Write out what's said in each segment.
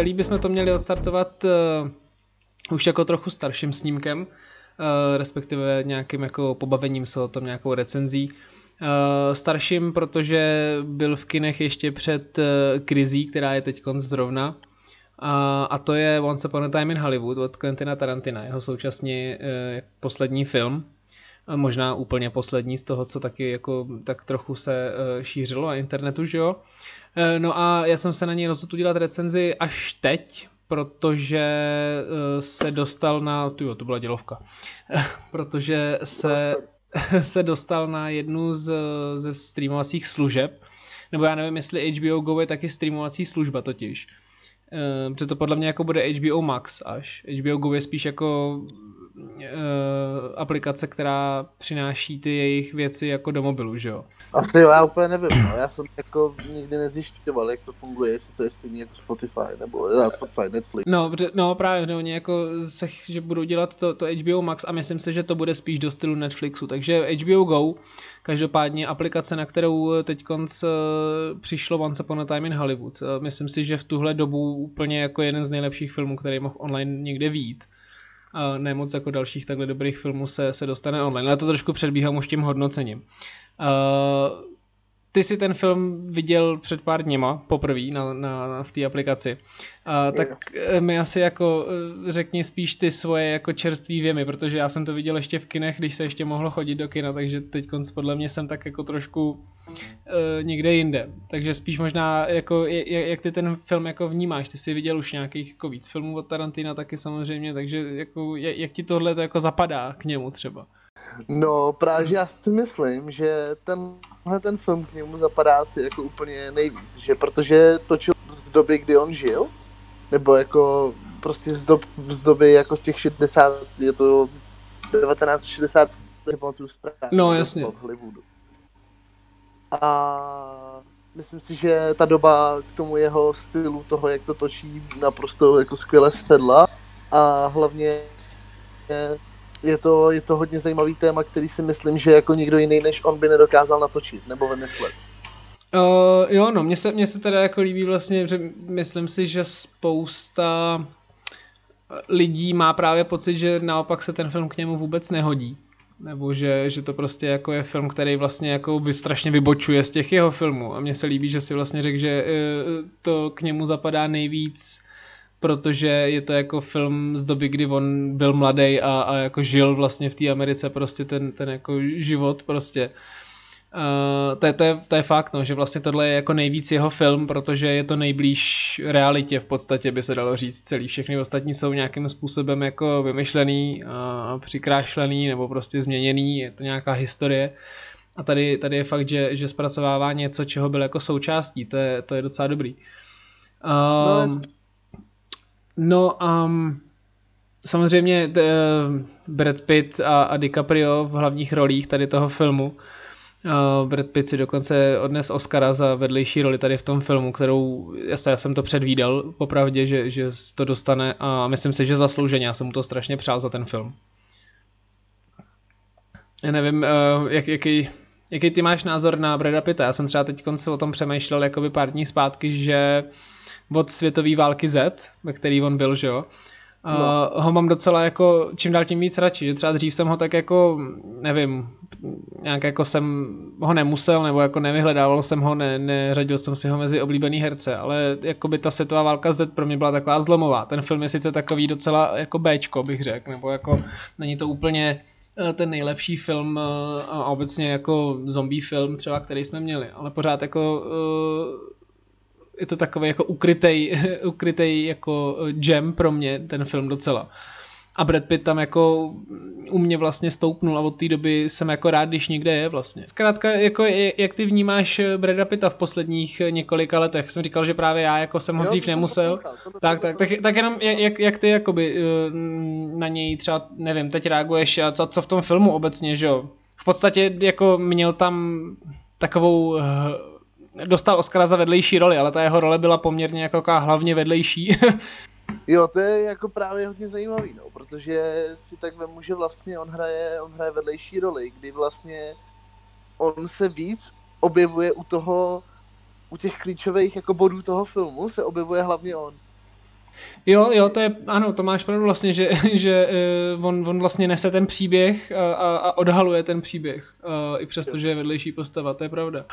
celý bychom to měli odstartovat uh, už jako trochu starším snímkem, uh, respektive nějakým jako pobavením se o tom, nějakou recenzí. Uh, starším, protože byl v kinech ještě před uh, krizí, která je teď zrovna. Uh, a to je Once Upon a Time in Hollywood od Quentina Tarantina, jeho současně uh, poslední film. Možná úplně poslední z toho, co taky jako tak trochu se uh, šířilo na internetu, že jo. Uh, no a já jsem se na něj rozhodl udělat recenzi až teď, protože uh, se dostal na, tyjo, to byla dělovka, protože se, se dostal na jednu z, ze streamovacích služeb, nebo já nevím, jestli HBO Go je taky streamovací služba totiž. Protože to podle mě jako bude HBO Max až. HBO Go je spíš jako aplikace, která přináší ty jejich věci jako do mobilu, že jo? Asi jo, já úplně nevím, no. já jsem jako nikdy nezjišťoval, jak to funguje, jestli to je stejný jako Spotify, nebo ne, Spotify, Netflix. No, no právě, no, oni jako se, že budou dělat to, to HBO Max a myslím si, že to bude spíš do stylu Netflixu, takže HBO Go, každopádně aplikace, na kterou teď konc přišlo Once Upon a Time in Hollywood. Myslím si, že v tuhle dobu úplně jako jeden z nejlepších filmů, který mohl online někde výjít a ne moc jako dalších takhle dobrých filmů se, se dostane online. Ale to trošku předbíhám už tím hodnocením. Ty si ten film viděl před pár dněma poprvé na, na, na, v té aplikaci. A, tak eh, mi asi jako eh, řekni spíš ty svoje jako čerství věmy, protože já jsem to viděl ještě v kinech, když se ještě mohlo chodit do kina, takže teď podle mě jsem tak jako trošku uh, někde jinde. Takže spíš možná jako jak, jak ty ten film jako vnímáš, ty jsi viděl už nějakých jako víc filmů od Tarantina taky samozřejmě, takže jako jak, jak ti tohle to jako zapadá k němu třeba? No, právě já si myslím, že tenhle ten film k němu zapadá asi jako úplně nejvíc, že protože točil z doby, kdy on žil, nebo jako prostě z, dob, z doby jako z těch 60, je to 1960, nepamatuju správně. No, jasně. V Hollywoodu. A myslím si, že ta doba k tomu jeho stylu, toho, jak to točí, naprosto jako skvěle sedla a hlavně je to, je to hodně zajímavý téma, který si myslím, že jako nikdo jiný než on by nedokázal natočit nebo vymyslet. Uh, jo, no, mně se, mně se teda jako líbí vlastně, že myslím si, že spousta lidí má právě pocit, že naopak se ten film k němu vůbec nehodí. Nebo že, že to prostě jako je film, který vlastně jako strašně vybočuje z těch jeho filmů. A mně se líbí, že si vlastně řekl, že uh, to k němu zapadá nejvíc protože je to jako film z doby, kdy on byl mladý a, a jako žil vlastně v té Americe prostě ten, ten jako život prostě. Uh, to, je, to, je, to je fakt, no, že vlastně tohle je jako nejvíc jeho film, protože je to nejblíž realitě v podstatě, by se dalo říct celý. Všechny ostatní jsou nějakým způsobem jako vymyšlený, a přikrášlený nebo prostě změněný, je to nějaká historie. A tady, tady je fakt, že, že zpracovává něco, čeho byl jako součástí, to je, to je docela dobrý. Um, no, No a um, samozřejmě t, uh, Brad Pitt a, a DiCaprio v hlavních rolích tady toho filmu. Uh, Brad Pitt si dokonce odnes Oscara za vedlejší roli tady v tom filmu, kterou já jsem to předvídal popravdě, že, že to dostane a myslím si, že zaslouženě, já jsem mu to strašně přál za ten film. Já nevím, uh, jak, jaký, jaký ty máš názor na Brada Pitta? Já jsem třeba teď o tom přemýšlel jakoby pár dní zpátky, že od světové války Z, ve který on byl, že jo, no. uh, ho mám docela jako čím dál tím víc radši, že třeba dřív jsem ho tak jako, nevím, nějak jako jsem ho nemusel, nebo jako nevyhledával jsem ho, ne, neřadil jsem si ho mezi oblíbený herce, ale jako by ta světová válka Z pro mě byla taková zlomová. Ten film je sice takový docela jako Bčko, bych řekl, nebo jako není to úplně ten nejlepší film eh, a obecně jako zombie film třeba, který jsme měli, ale pořád jako uh, je to takový jako ukrytej, ukrytej jako gem pro mě, ten film docela. A Brad Pitt tam jako u mě vlastně stoupnul a od té doby jsem jako rád, když někde je vlastně. Zkrátka, jako jak ty vnímáš Brada Pitta v posledních několika letech? Jsem říkal, že právě já jako jsem ho dřív nemusel. Tak, tak, tak, tak jenom jak, jak ty jakoby eh, na něj třeba, nevím, teď reaguješ a co, co v tom filmu obecně, že jo? V podstatě jako měl tam takovou eh, dostal Oscara za vedlejší roli, ale ta jeho role byla poměrně jako hlavně vedlejší. jo, to je jako právě hodně zajímavý, no, protože si tak vemu, že vlastně on hraje, on hraje vedlejší roli, kdy vlastně on se víc objevuje u toho, u těch klíčových jako bodů toho filmu se objevuje hlavně on. Jo, jo, to je, ano, to máš pravdu vlastně, že, že uh, on, on vlastně nese ten příběh a, a, odhaluje ten příběh, uh, i přesto, že je vedlejší postava, to je pravda.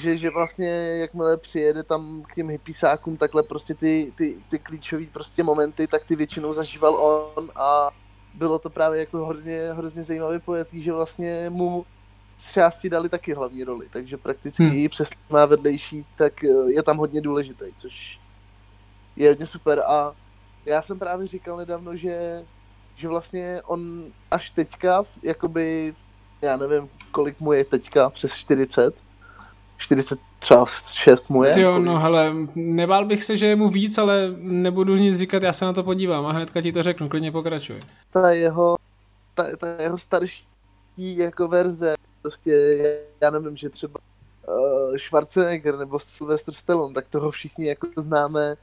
Že, že vlastně jakmile přijede tam k těm hypisákům takhle prostě ty, ty, ty klíčové prostě momenty, tak ty většinou zažíval on a bylo to právě jako hodně, hrozně zajímavý pojetý, že vlastně mu z části dali taky hlavní roli, takže prakticky hmm. přes má vedlejší, tak eh, je tam hodně důležitý, což je hodně super a já jsem právě říkal nedávno, že, že vlastně on až teďka, jakoby, já nevím, kolik mu je teďka, přes 40, 40 třeba 6 mu je. Jo, no hele, nebál bych se, že je mu víc, ale nebudu nic říkat, já se na to podívám a hnedka ti to řeknu, klidně pokračuj. Ta jeho, ta, ta jeho starší jako verze, prostě já nevím, že třeba uh, Schwarzenegger nebo Sylvester Stallone, tak toho všichni jako známe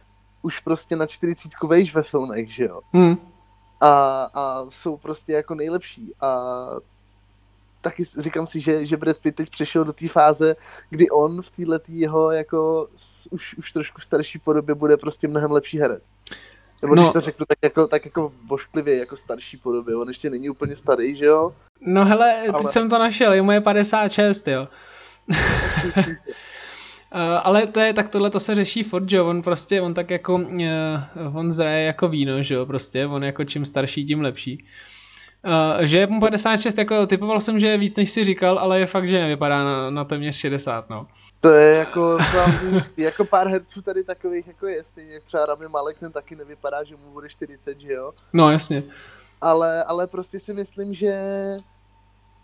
už prostě na 40 vejš ve filmech, že jo. Hmm. A, a jsou prostě jako nejlepší a taky říkám si, že, že Brad Pitt teď přešel do té fáze, kdy on v této jeho jako už, už trošku starší podobě bude prostě mnohem lepší herec. Nebo no. když to řeknu tak jako, tak jako vošklivě, jako starší podobě, on ještě není úplně starý, že jo? No hele, teď Ale... jsem to našel, je moje 56, jo. Uh, ale to je, tak tohle to se řeší furt, že on prostě, on tak jako, uh, on zraje jako víno, že jo, prostě, on jako čím starší, tím lepší. Uh, že je mu 56, jako typoval jsem, že je víc, než si říkal, ale je fakt, že nevypadá na, na téměř 60, no. To je jako, jako pár herců tady takových jako je, stejně jak třeba Rami Malek, ten taky nevypadá, že mu bude 40, že jo? No, jasně. Ale, ale prostě si myslím, že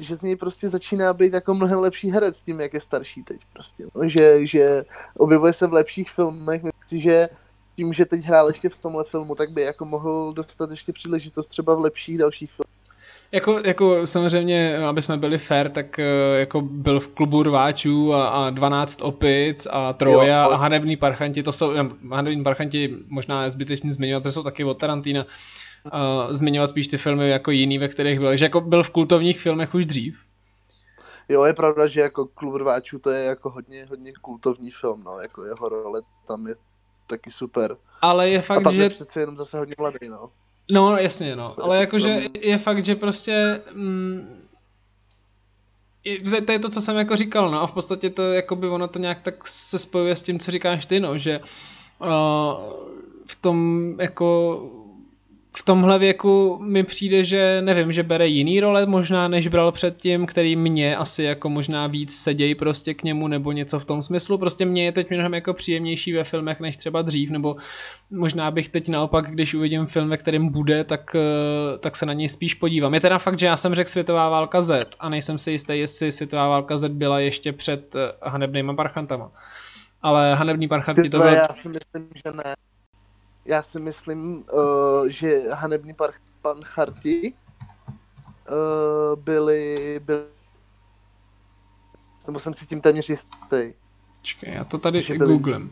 že z něj prostě začíná být jako mnohem lepší herec tím, jak je starší teď prostě. No, že, že objevuje se v lepších filmech, myslím že tím, že teď hrál ještě v tomhle filmu, tak by jako mohl dostat ještě příležitost třeba v lepších dalších filmech. Jako, jako samozřejmě, aby jsme byli fair, tak eh, jako byl v klubu rváčů a, a 12 opic a Troja jo, ale... a Hanební parchanti, to jsou, Hanební parchanti možná je zbytečně zmiňovat, to jsou taky od Tarantina, uh, zmiňovat spíš ty filmy jako jiný, ve kterých byl. Že jako byl v kultovních filmech už dřív. Jo, je pravda, že jako Klub rváčů to je jako hodně, hodně kultovní film, no, jako jeho role tam je taky super. Ale je fakt, A tam že... je přece jenom zase hodně mladý, no. No, jasně, no. Co ale jakože je fakt, že prostě... Mm, to je to, co jsem jako říkal, no a v podstatě to jako by ono to nějak tak se spojuje s tím, co říkáš ty, no, že uh, v tom jako v tomhle věku mi přijde, že nevím, že bere jiný role možná, než bral předtím, který mě asi jako možná víc sedějí prostě k němu nebo něco v tom smyslu. Prostě mě je teď mnohem jako příjemnější ve filmech než třeba dřív, nebo možná bych teď naopak, když uvidím film, ve kterém bude, tak, eh, tak se na něj spíš podívám. Je teda fakt, že já jsem řekl Světová válka Z a nejsem si jistý, jestli Světová válka Z byla ještě před eh, hanebnýma parchantama. Ale hanební parchanti to bylo... Já si myslím, že ne já si myslím, uh, že hanební par- pan Charti uh, byli, byli nebo jsem si tím téměř jistý. Čekaj, já to tady googlem.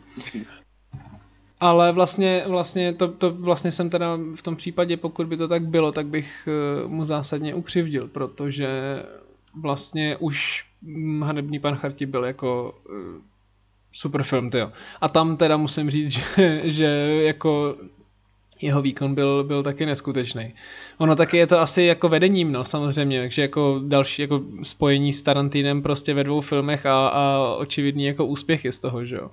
Ale vlastně, vlastně, to, to vlastně jsem teda v tom případě, pokud by to tak bylo, tak bych uh, mu zásadně ukřivdil, protože vlastně už hanební pan Charti byl jako super film, tyjo. A tam teda musím říct, že, že jako jeho výkon byl, byl taky neskutečný. Ono taky je to asi jako vedením, no samozřejmě, takže jako další jako spojení s Tarantinem prostě ve dvou filmech a, a očividný jako úspěchy z toho, že jo.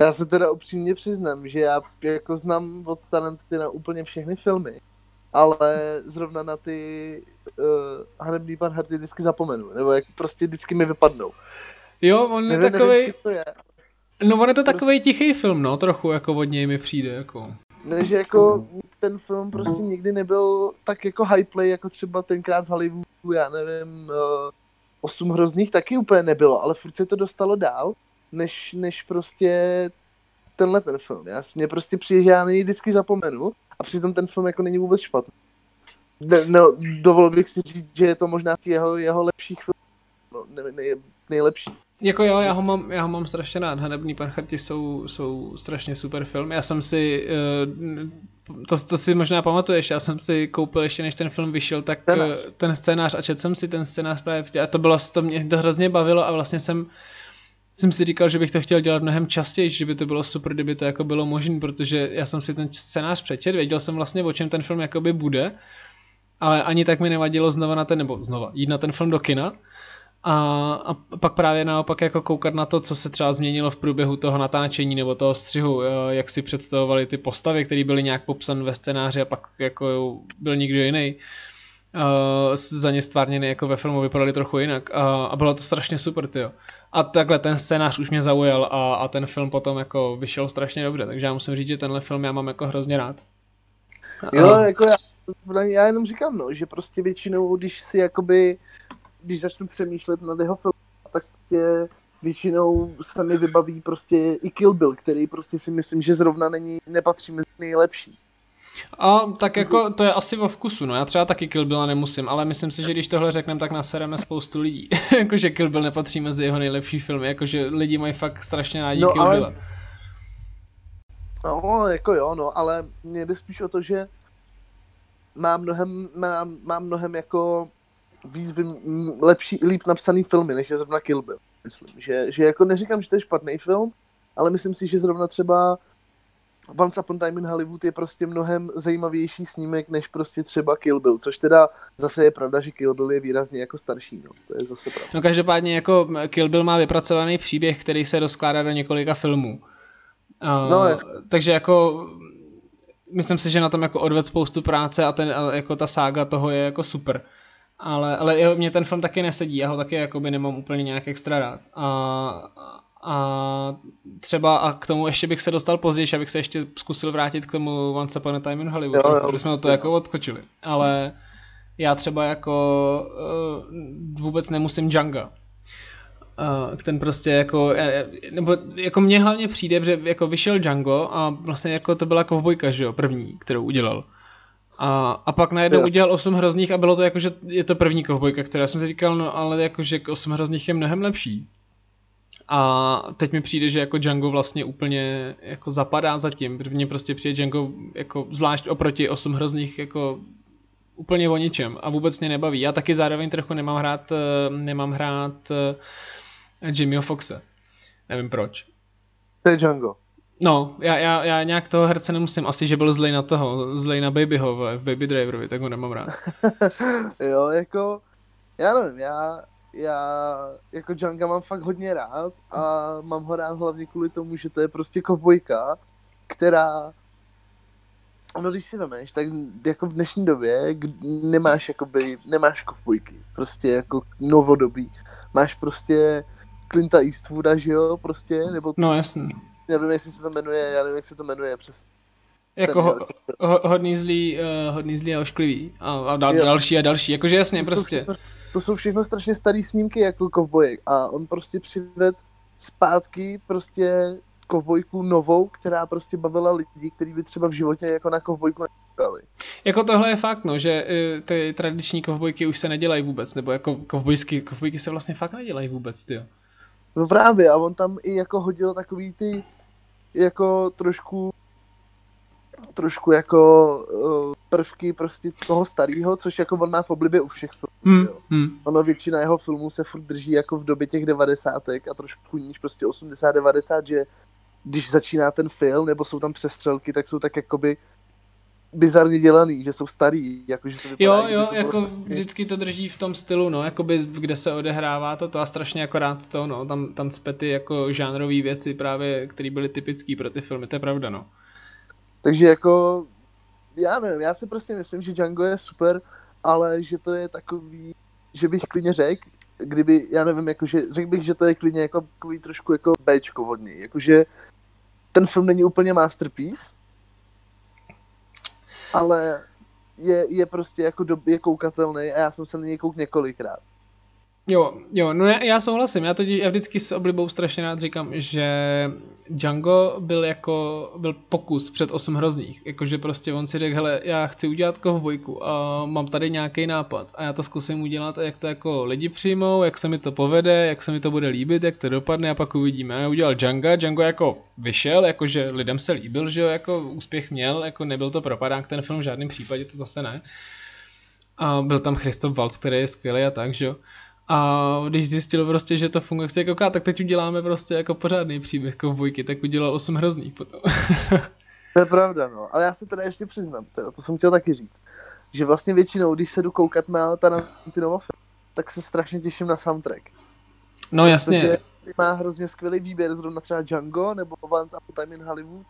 Já se teda upřímně přiznám, že já jako znám od Tarantina úplně všechny filmy, ale zrovna na ty uh, hanebný Van Harty vždycky zapomenu, nebo jak prostě vždycky mi vypadnou. Jo, on je takový. No on je to takový tichý film, no, trochu jako od něj mi přijde, jako. Ne, že jako ten film prostě nikdy nebyl tak jako high play, jako třeba tenkrát v Hollywoodu, já nevím, uh, osm hrozných taky úplně nebylo, ale furt se to dostalo dál, než, než prostě tenhle ten film. Já mě prostě přijde, že já na vždycky zapomenu a přitom ten film jako není vůbec špatný. Ne, no, dovolil bych si říct, že je to možná jeho, jeho lepších filmů. No, ne, ne, nejlepší. Jako jo, já ho mám, já ho mám strašně rád. Hanební pancharti jsou, jsou strašně super film. Já jsem si, uh, to, to si možná pamatuješ, já jsem si koupil ještě než ten film vyšel, tak scénář. Uh, ten scénář a četl jsem si ten scénář právě a to bylo, to mě to hrozně bavilo a vlastně jsem jsem si říkal, že bych to chtěl dělat mnohem častěji, že by to bylo super, kdyby to jako bylo možné, protože já jsem si ten scénář přečet, věděl jsem vlastně, o čem ten film jakoby bude, ale ani tak mi nevadilo znova na ten, nebo znova, jít na ten film do kina, a, a pak právě naopak jako koukat na to, co se třeba změnilo v průběhu toho natáčení nebo toho střihu, jak si představovali ty postavy, které byly nějak popsané ve scénáři a pak jako byl někdo jiný. Uh, za ně stvárněny jako ve filmu vypadaly trochu jinak a, a bylo to strašně super, tyjo. A takhle ten scénář už mě zaujal a, a ten film potom jako vyšel strašně dobře, takže já musím říct, že tenhle film já mám jako hrozně rád. Jo, jako já, já jenom říkám, no, že prostě většinou, když si jakoby když začnu přemýšlet nad jeho filmem, tak je většinou se mi vybaví prostě i Kill Bill, který prostě si myslím, že zrovna není, nepatří mezi nejlepší. A tak jako to je asi o vkusu, no já třeba taky Kill Billa nemusím, ale myslím si, že když tohle řekneme, tak nasereme spoustu lidí. jakože Kill Bill nepatří mezi jeho nejlepší filmy, jakože lidi mají fakt strašně rádi no, Kill ale... Billa. No, jako jo, no, ale mě jde spíš o to, že má mnohem, má, má mnohem jako víc vym, lepší, líp napsaný filmy, než je zrovna Kill Bill. Myslím, že, že jako neříkám, že to je špatný film, ale myslím si, že zrovna třeba Once Upon Time in Hollywood je prostě mnohem zajímavější snímek, než prostě třeba Kill Bill, což teda zase je pravda, že Kill Bill je výrazně jako starší, no, to je zase pravda. No každopádně jako Kill Bill má vypracovaný příběh, který se rozkládá do několika filmů. Uh, no, je... Takže jako myslím si, že na tom jako odved spoustu práce a ten, jako ta sága toho je jako super ale, ale jo, mě ten film taky nesedí, já ho taky jakoby nemám úplně nějak extra rád. A, a třeba a k tomu ještě bych se dostal později, abych se ještě zkusil vrátit k tomu Once Upon a Time in Hollywood, jo, jo, protože jsme to jako odkočili. Ale já třeba jako uh, vůbec nemusím Django. Uh, ten prostě jako, nebo jako mně hlavně přijde, že jako vyšel Django a vlastně jako to byla kovbojka, že jo, první, kterou udělal. A, a pak najednou jo. udělal 8 hrozných a bylo to jako, že je to první kovbojka, která jsem si říkal, no ale jako, že 8 hrozných je mnohem lepší. A teď mi přijde, že jako Django vlastně úplně jako zapadá za tím, protože mně prostě přijde Django jako zvlášť oproti 8 hrozných jako úplně o ničem a vůbec mě nebaví. Já taky zároveň trochu nemám hrát, eh, nemám hrát eh, Jimmyho Foxe. Nevím proč. To je Django. No, já, já, já nějak toho herce nemusím, asi, že byl zlej na toho, zlej na Babyho v Baby Driverovi, tak ho nemám rád. jo, jako, já nevím, já, já jako Django mám fakt hodně rád a mám ho rád hlavně kvůli tomu, že to je prostě kovbojka, která No když si vemeš, tak jako v dnešní době nemáš jakoby, nemáš kovbojky, prostě jako novodobí. Máš prostě Clinta Eastwooda, že jo, prostě, nebo... No jasný nevím, jestli se to jmenuje, já nevím, jak se to jmenuje přes. Jako ho, ho, hodný zlý, uh, hodný zlý a ošklivý. A, a dal, další a další, jakože jasně, to prostě. Všechno, to jsou všechno strašně starý snímky jako kovbojek a on prostě přived zpátky prostě kovbojku novou, která prostě bavila lidi, kteří by třeba v životě jako na kovbojku nekoukali. Jako tohle je fakt, no, že uh, ty tradiční kovbojky už se nedělají vůbec, nebo jako kovbojsky, kovbojky se vlastně fakt nedělají vůbec, ty. No právě, a on tam i jako hodil takový ty jako trošku trošku jako uh, prvky prostě toho starého, což jako on má v oblibě u všech filmů. Mm, mm. Ono většina jeho filmů se furt drží jako v době těch devadesátek a trošku níž prostě 80-90, že když začíná ten film nebo jsou tam přestřelky, tak jsou tak jakoby bizarně dělaný, že jsou starý. Jako, že to vypadá, jo, jo, to jako bylo... vždycky to drží v tom stylu, no, jakoby, kde se odehrává to, to a strašně jako rád to, no, tam, tam zpety jako žánrové věci právě, které byly typické pro ty filmy, to je pravda, no. Takže jako, já nevím, já si prostě myslím, že Django je super, ale že to je takový, že bych klidně řekl, kdyby, já nevím, jakože, řekl bych, že to je klidně jako takový trošku jako Bčko vodní, jakože ten film není úplně masterpiece, ale je, je prostě jako do, je koukatelný a já jsem se na něj kouk několikrát. Jo, jo, no já, já souhlasím, já, to, já vždycky s oblibou strašně rád říkám, že Django byl jako, byl pokus před osm hrozných, jakože prostě on si řekl, hele, já chci udělat kovbojku a mám tady nějaký nápad a já to zkusím udělat a jak to jako lidi přijmou, jak se mi to povede, jak se mi to bude líbit, jak to dopadne a pak uvidíme. Já udělal Django, Django jako vyšel, jakože lidem se líbil, že jo, jako úspěch měl, jako nebyl to propadák ten film v žádném případě, to zase ne. A byl tam Christoph Waltz, který je skvělý a tak, že jo. A když zjistil prostě, že to funguje, tak jako, tak teď uděláme prostě jako pořádný příběh kovbojky, tak udělal 8 hrozných potom. to je pravda, no. Ale já se teda ještě přiznám, teda, to jsem chtěl taky říct, že vlastně většinou, když se jdu koukat na Tarantinova film, tak se strašně těším na soundtrack. No jasně. Protože má hrozně skvělý výběr, zrovna třeba Django nebo Once Upon a Time in Hollywood.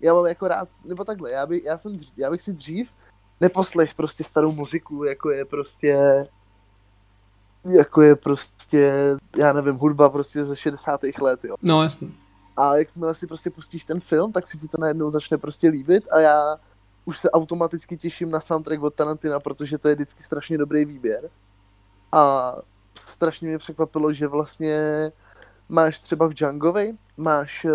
Já mám jako rád, nebo takhle, já, by, já, jsem, já bych si dřív neposlech prostě starou muziku, jako je prostě jako je prostě, já nevím, hudba prostě ze 60. let, jo. No, jasně. A jakmile si prostě pustíš ten film, tak si ti to najednou začne prostě líbit a já už se automaticky těším na soundtrack od Tarantina, protože to je vždycky strašně dobrý výběr. A strašně mě překvapilo, že vlastně máš třeba v Djangovi, máš uh,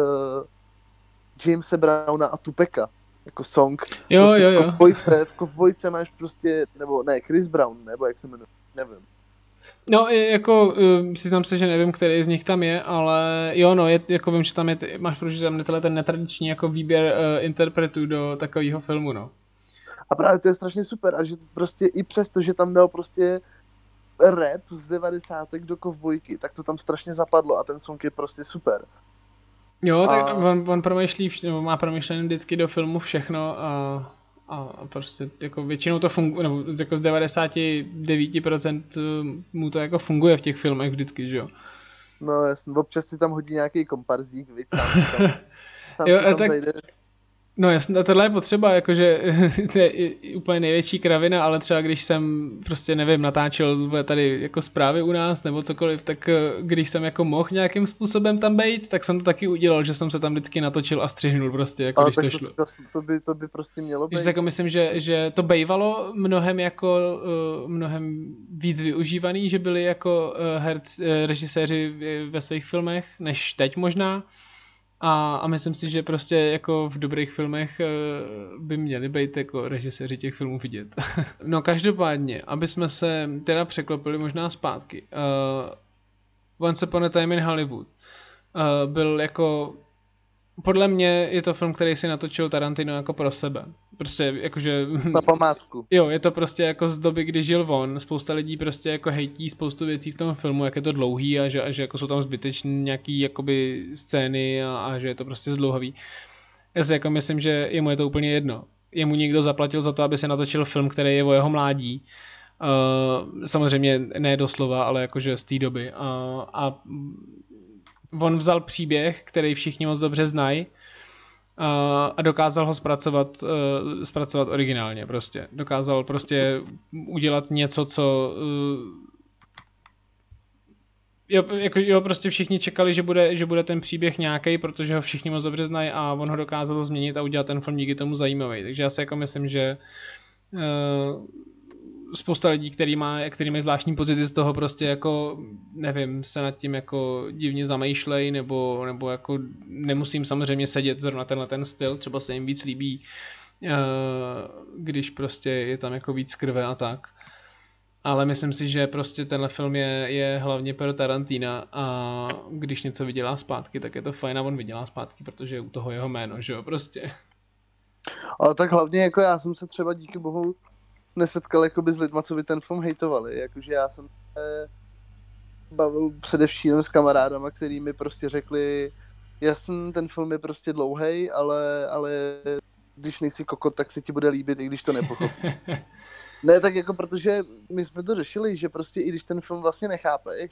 Jamesa Browna a Tupeka jako song. Jo, prostě jo, jo. V kovbojce, v kovbojce máš prostě, nebo ne, Chris Brown, nebo jak se jmenuje, nevím. No, jako, uh, přiznám se, že nevím, který z nich tam je, ale jo, no, je, jako vím, že tam je, máš protože tam je ten netradiční jako výběr uh, interpretů do takového filmu, no. A právě to je strašně super a že prostě i přesto, že tam dal prostě rap z 90. do kovbojky, tak to tam strašně zapadlo a ten song je prostě super. Jo, tak a... on, on promýšlí, nebo má promyšlený vždycky do filmu všechno a, a prostě jako většinou to funguje, nebo jako z 99% eh, mu to jako funguje v těch filmech vždycky, že jo. No jasně, občas si tam hodí nějaký komparzík, víc, tam, tam, jo, tam tak, zajde No jasně, tohle je potřeba, jakože to je úplně největší kravina, ale třeba když jsem prostě nevím, natáčel tady jako zprávy u nás nebo cokoliv, tak eh, když jsem jako mohl nějakým způsobem tam být, tak jsem to taky udělal, že jsem se tam vždycky natočil a střihnul prostě, jako ale když to šlo. To, to, by, to by prostě mělo být. Takže jako myslím, že, že to bejvalo mnohem jako uh, mnohem víc využívaný, že byli jako uh, herc, režiséři ve svých filmech, než teď možná. A, a myslím si, že prostě jako v dobrých filmech eh, by měli být jako režiséři těch filmů vidět. no každopádně, aby jsme se teda překlopili možná zpátky. Uh, Once Upon a Time in Hollywood uh, byl jako podle mě je to film, který si natočil Tarantino jako pro sebe. Prostě jakože... Na památku. Jo, je to prostě jako z doby, kdy žil on. Spousta lidí prostě jako hejtí spoustu věcí v tom filmu, jak je to dlouhý a že, a že jako jsou tam zbytečné nějaký jakoby scény a, a, že je to prostě zdlouhavý. Já si jako myslím, že jemu je to úplně jedno. Jemu někdo zaplatil za to, aby se natočil film, který je o jeho mládí. Uh, samozřejmě ne doslova, ale jakože z té doby. Uh, a on vzal příběh, který všichni moc dobře znají a dokázal ho zpracovat, uh, zpracovat originálně prostě. Dokázal prostě udělat něco, co uh, jo, jako, jo, prostě všichni čekali, že bude, že bude ten příběh nějaký, protože ho všichni moc dobře znají a on ho dokázal změnit a udělat ten film díky tomu zajímavý. Takže já si jako myslím, že uh, spousta lidí, který, má, který mají zvláštní pocity z toho prostě jako, nevím, se nad tím jako divně zamýšlej, nebo, nebo jako nemusím samozřejmě sedět zrovna tenhle ten styl, třeba se jim víc líbí, uh, když prostě je tam jako víc krve a tak. Ale myslím si, že prostě tenhle film je, je hlavně pro Tarantina a když něco vydělá zpátky, tak je to fajn a on vydělá zpátky, protože je u toho jeho jméno, že jo, prostě. Ale tak hlavně jako já jsem se třeba díky bohu nesetkal jakoby s lidma, co by ten film hejtovali. Jakože já jsem se bavil především s kamarádama, který mi prostě řekli, jasný, ten film je prostě dlouhý, ale, ale když nejsi kokot, tak se ti bude líbit, i když to nepochopí. ne, tak jako protože my jsme to řešili, že prostě i když ten film vlastně nechápeš,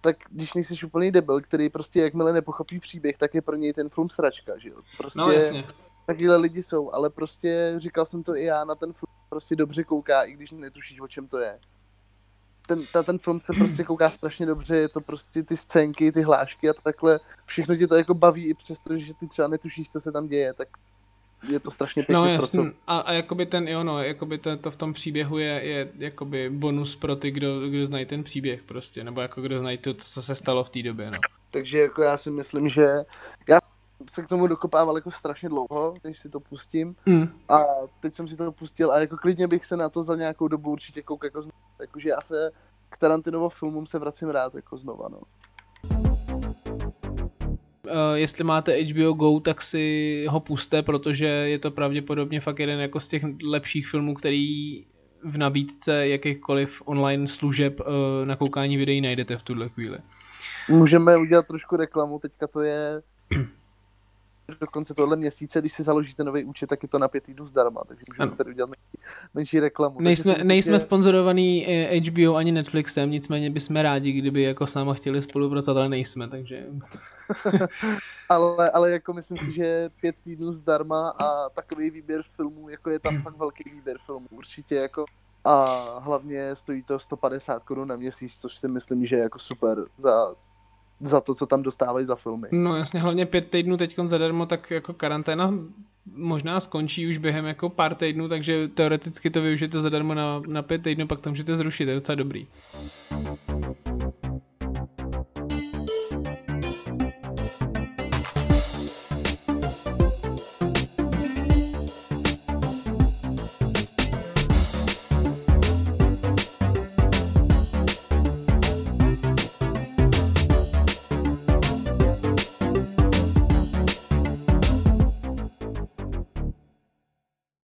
tak když nejsi úplný debil, který prostě jakmile nepochopí příběh, tak je pro něj ten film sračka, že jo? Prostě no jasně. Takhle lidi jsou, ale prostě říkal jsem to i já na ten film prostě dobře kouká, i když netušíš, o čem to je. Ten, ta, ten film se prostě kouká strašně dobře, je to prostě ty scénky, ty hlášky a takhle, všechno tě to jako baví i přesto, že ty třeba netušíš, co se tam děje, tak je to strašně pěkně No jasný. A, a jakoby ten, jo no, jakoby to, to v tom příběhu je, je jakoby bonus pro ty, kdo, kdo znají ten příběh prostě, nebo jako kdo znají to, co se stalo v té době, no. Takže jako já si myslím, že já se k tomu dokopával jako strašně dlouho, než si to pustím. Mm. A teď jsem si to pustil a jako klidně bych se na to za nějakou dobu určitě koukal jako znovu. Jakože já se k Tarantinovo filmům se vracím rád jako znova, no. Uh, jestli máte HBO Go, tak si ho puste, protože je to pravděpodobně fakt jeden jako z těch lepších filmů, který v nabídce jakýchkoliv online služeb uh, na koukání videí najdete v tuhle chvíli. Můžeme udělat trošku reklamu, teďka to je do konce tohle měsíce, když si založíte nový účet, tak je to na pět týdnů zdarma, takže můžeme ano. tady udělat menší, menší reklamu. Nejsme, nejsme je... sponzorovaný HBO ani Netflixem, nicméně bychom rádi, kdyby jako s náma chtěli spolupracovat, ale nejsme, takže... ale, ale jako myslím si, že pět týdnů zdarma a takový výběr filmů, jako je tam fakt velký výběr filmů, určitě jako a hlavně stojí to 150 korun na měsíc, což si myslím, že je jako super za za to, co tam dostávají za filmy. No jasně, hlavně pět týdnů teď zadarmo, tak jako karanténa možná skončí už během jako pár týdnů, takže teoreticky to využijete zadarmo na, na pět týdnů, pak to můžete zrušit, to je docela dobrý.